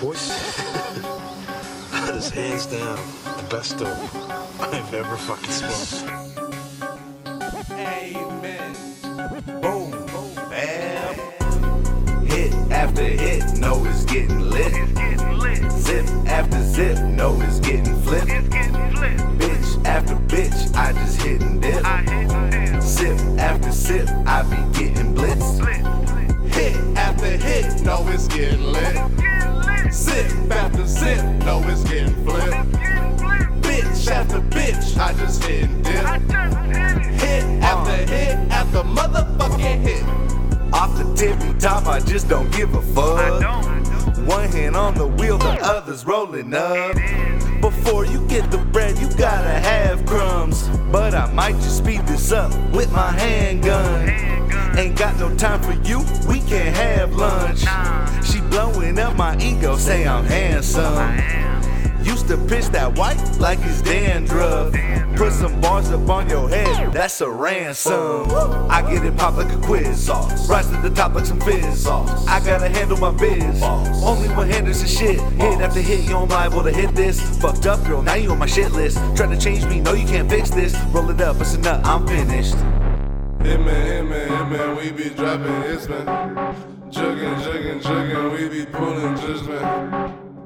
Boys, that is hands down the best dope I've ever fucking smoked. Amen. Boom. Bam. Hit after hit, know it's getting lit. Zip after zip, know it's getting flipped. Bitch after bitch, I just hit and dip. Sip after sip, I be getting know it's getting lit. Sip after sip, know it's getting flipped. Bitch after bitch, I just hit and dip. Hit after hit after motherfucking hit. Off the tippy top, I just don't give a fuck. One hand on the wheel, the other's rolling up. Before you get the bread, you gotta have crumbs. But I might just speed this up with my handgun. Ain't got no time for you, we can't have lunch. She blowing up my ego, say I'm handsome. Used to pitch that white like it's dandruff. Put some bars up on your head, that's a ransom. I get it pop like a quiz. Rise to the top like some fizz. I gotta handle my biz. Only one handles the shit. Hit after hit, you don't liable to hit this. Fucked up, girl, now you on my shit list. Try to change me, no, you can't fix this. Roll it up, it's a nut, I'm finished. Hitman, hitman, hitman, we be dropping hits, man. Jugging, jugging, jugging, we be pulling judgment.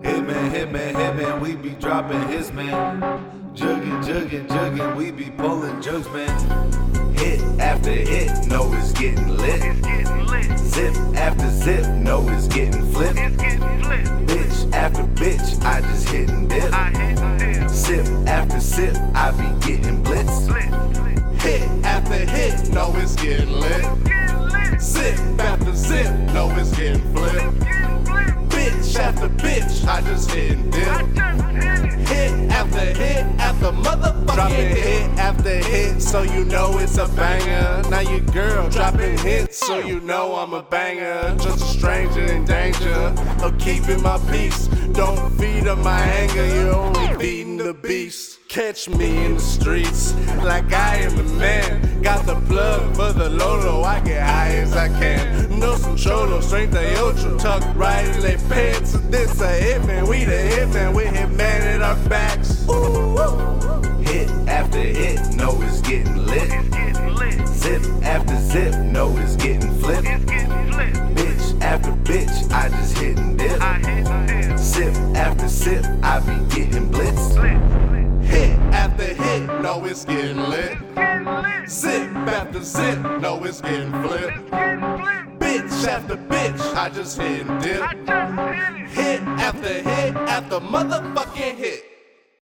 Hitman, hitman, hitman, we be dropping hits, man. Jugging, jugging, jugging, we be pulling jugs, man. Hit after hit, know it's getting lit. Zip after zip, know it's getting flipped. Bitch after bitch, I just hit and dip. Sip after sip, I be getting it's getting lit. Zip after zip, know it's getting flipped. Bitch after bitch, I just hit and dip. Hit after hit after motherfucking dropping hit after hit, so you know it's a banger. Now your girl dropping hits, so you know I'm a banger. Just a stranger in danger of keeping my peace. Don't feed on my anger, you're only feeding the beast. Catch me in the streets like I am the man. Got the Lolo, I get high as I can. No some cholo, strength of ultra, tuck right in their pants. This a hitman, we the hitman, we hitman at our backs. Ooh. Hit after hit, know it's getting lit. Zip after zip, know it's getting flipped. Bitch after bitch, I just hit and dip. Sip after sip, I be getting blitzed. Hit after hit, know it's getting lit. After zip, know it's getting flipped. Bitch after bitch, I just hit and dip. Hit after hit after motherfucking hit.